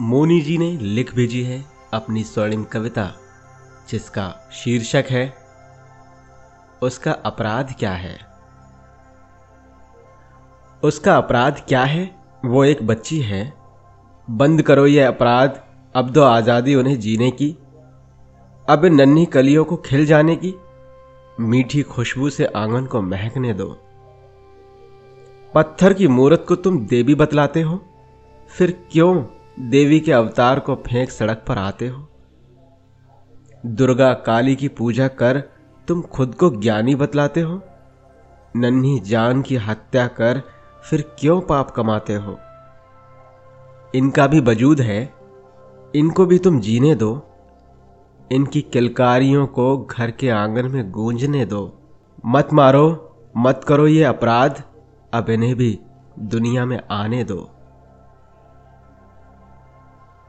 मोनी जी ने लिख भेजी है अपनी स्वर्णिम कविता, जिसका शीर्षक है, उसका अपराध क्या है? उसका अपराध क्या है? वो एक बच्ची है। बंद करो ये अपराध। अब दो आज़ादी उन्हें जीने की। अब नन्ही कलियों को खिल जाने की। मीठी खुशबू से आँगन को महकने दो। पत्थर की मूर्त को तुम देवी बतलाते हो। फिर क्यों देवी के अवतार को फेंक सड़क पर आते हो। दुर्गा काली की पूजा कर तुम खुद को ज्ञानी बतलाते हो। नन्ही जान की हत्या कर फिर क्यों पाप कमाते हो? इनका भी वजूद है, इनको भी तुम जीने दो। इनकी किलकारियों को घर के आँगन में गूंजने दो। मत मारो, मत करो ये अपराध, अब इन्हें भी दुनिया में आने दो।